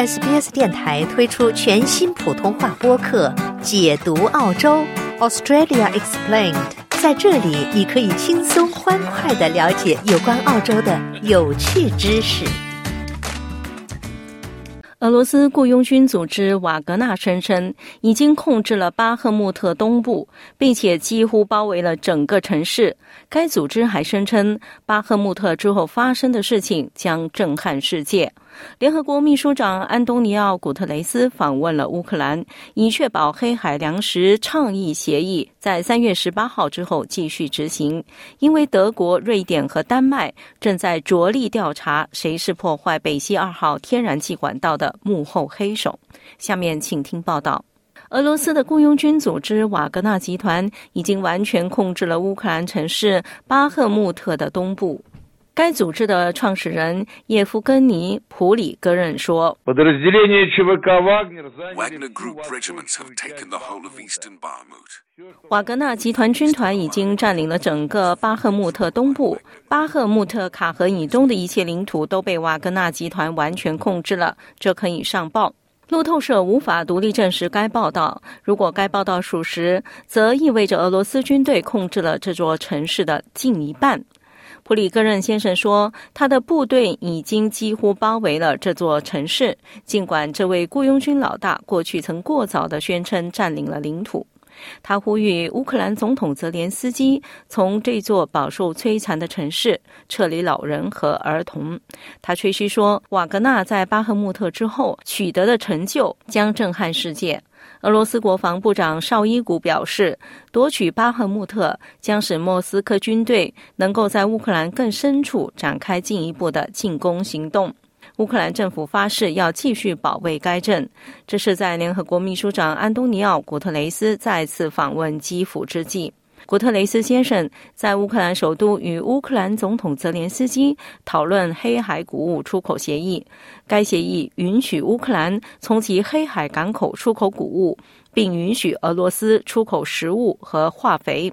SBS 电台推出全新普通话播客《解读澳洲 Australia Explained》。在这里，你可以轻松欢快的了解有关澳洲的有趣知识。俄罗斯雇佣军组织瓦格纳声称，已经控制了巴赫穆特东部，并且几乎包围了整个城市。该组织还声称，巴赫穆特之后发生的事情将震撼世界。联合国秘书长安东尼奥·古特雷斯访问了乌克兰，以确保黑海粮食倡议协议在三月十八号之后继续执行。因为德国、瑞典和丹麦正在着力调查谁是破坏北溪二号天然气管道的幕后黑手。下面请听报道：俄罗斯的雇佣军组织瓦格纳集团已经完全控制了乌克兰城市巴赫穆特的东部。该组织的创始人叶夫根尼·普里戈任说：“瓦格纳集团军团已经占领了整个巴赫穆特东部，巴赫穆特卡河以东的一切领土都被瓦格纳集团完全控制了。这可以上报。路透社无法独立证实该报道。如果该报道属实，则意味着俄罗斯军队控制了这座城市的近一半。”普里戈任先生说：“他的部队已经几乎包围了这座城市，尽管这位雇佣军老大过去曾过早的宣称占领了领土。”他呼吁乌克兰总统泽连斯基从这座饱受摧残的城市撤离老人和儿童。他吹嘘说：“瓦格纳在巴赫穆特之后取得的成就将震撼世界。”俄罗斯国防部长绍伊古表示，夺取巴赫穆特将使莫斯科军队能够在乌克兰更深处展开进一步的进攻行动。乌克兰政府发誓要继续保卫该镇。这是在联合国秘书长安东尼奥·古特雷斯再次访问基辅之际。古特雷斯先生在乌克兰首都与乌克兰总统泽连斯基讨论黑海谷物出口协议。该协议允许乌克兰从其黑海港口出口谷物，并允许俄罗斯出口食物和化肥。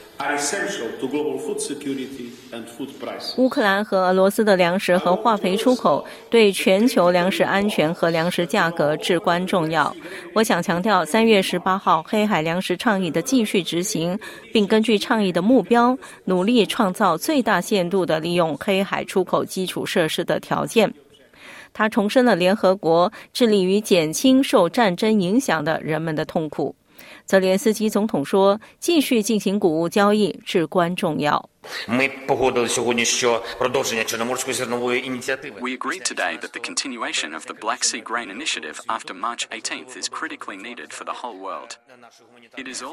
乌克兰和俄罗斯的粮食和化肥出口对全球粮食安全和粮食价格至关重要。我想强调，三月十八号黑海粮食倡议的继续执行，并根据倡议的目标，努力创造最大限度的利用黑海出口基础设施的条件。他重申了联合国致力于减轻受战争影响的人们的痛苦。泽连斯基总统说：“继续进行谷物交易至关重要。” Ми погодили сьогодні, що продовження Чорноморської зернової ініціативи. We agreed today that the continuation of the Black Sea Grain Initiative after March 18th is critically needed for the whole world.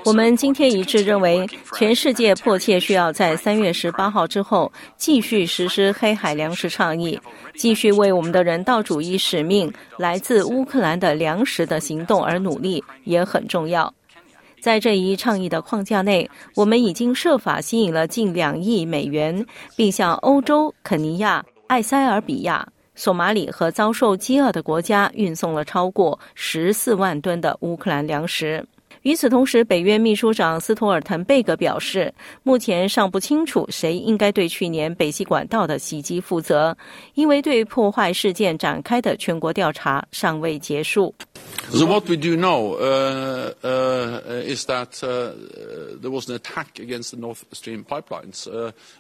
我们今天一致认为，全世界迫切需要在三月十八号之后继续实施黑海粮食倡议，继续为我们的人道主义使命——来自乌克兰的粮食的行动而努力，也很重要。 在这一倡议的框架内，我们已经设法吸引了近两亿美元，并向欧洲、肯尼亚、埃塞俄比亚、索马里和遭受饥饿的国家运送了超过十四万吨的乌克兰粮食。与此同时，北约秘书长斯托尔滕贝格表示，目前尚不清楚谁应该对去年北溪管道的袭击负责，因为对破坏事件展开的全国调查尚未结束。So what we do know uh, uh, is that uh, there was an attack against the North Stream pipelines,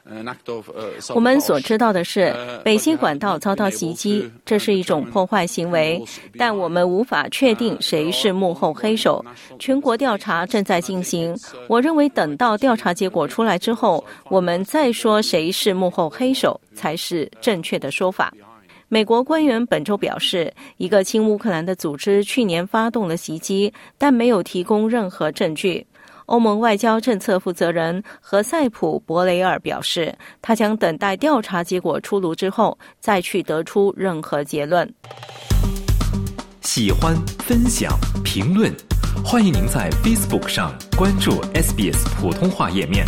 an act of. 我们所知道的是，北溪管道遭到袭击，这是一种破坏行为，但我们无法确定谁是幕后黑手。全国调查正在进行，我认为等到调查结果出来之后，我们再说谁是幕后黑手才是正确的说法。美国官员本周表示，一个亲乌克兰的组织去年发动了袭击，但没有提供任何证据。欧盟外交政策负责人何塞普·博雷尔表示，他将等待调查结果出炉之后再去得出任何结论。喜欢、分享、评论，欢迎您在 Facebook 上关注 SBS 普通话页面。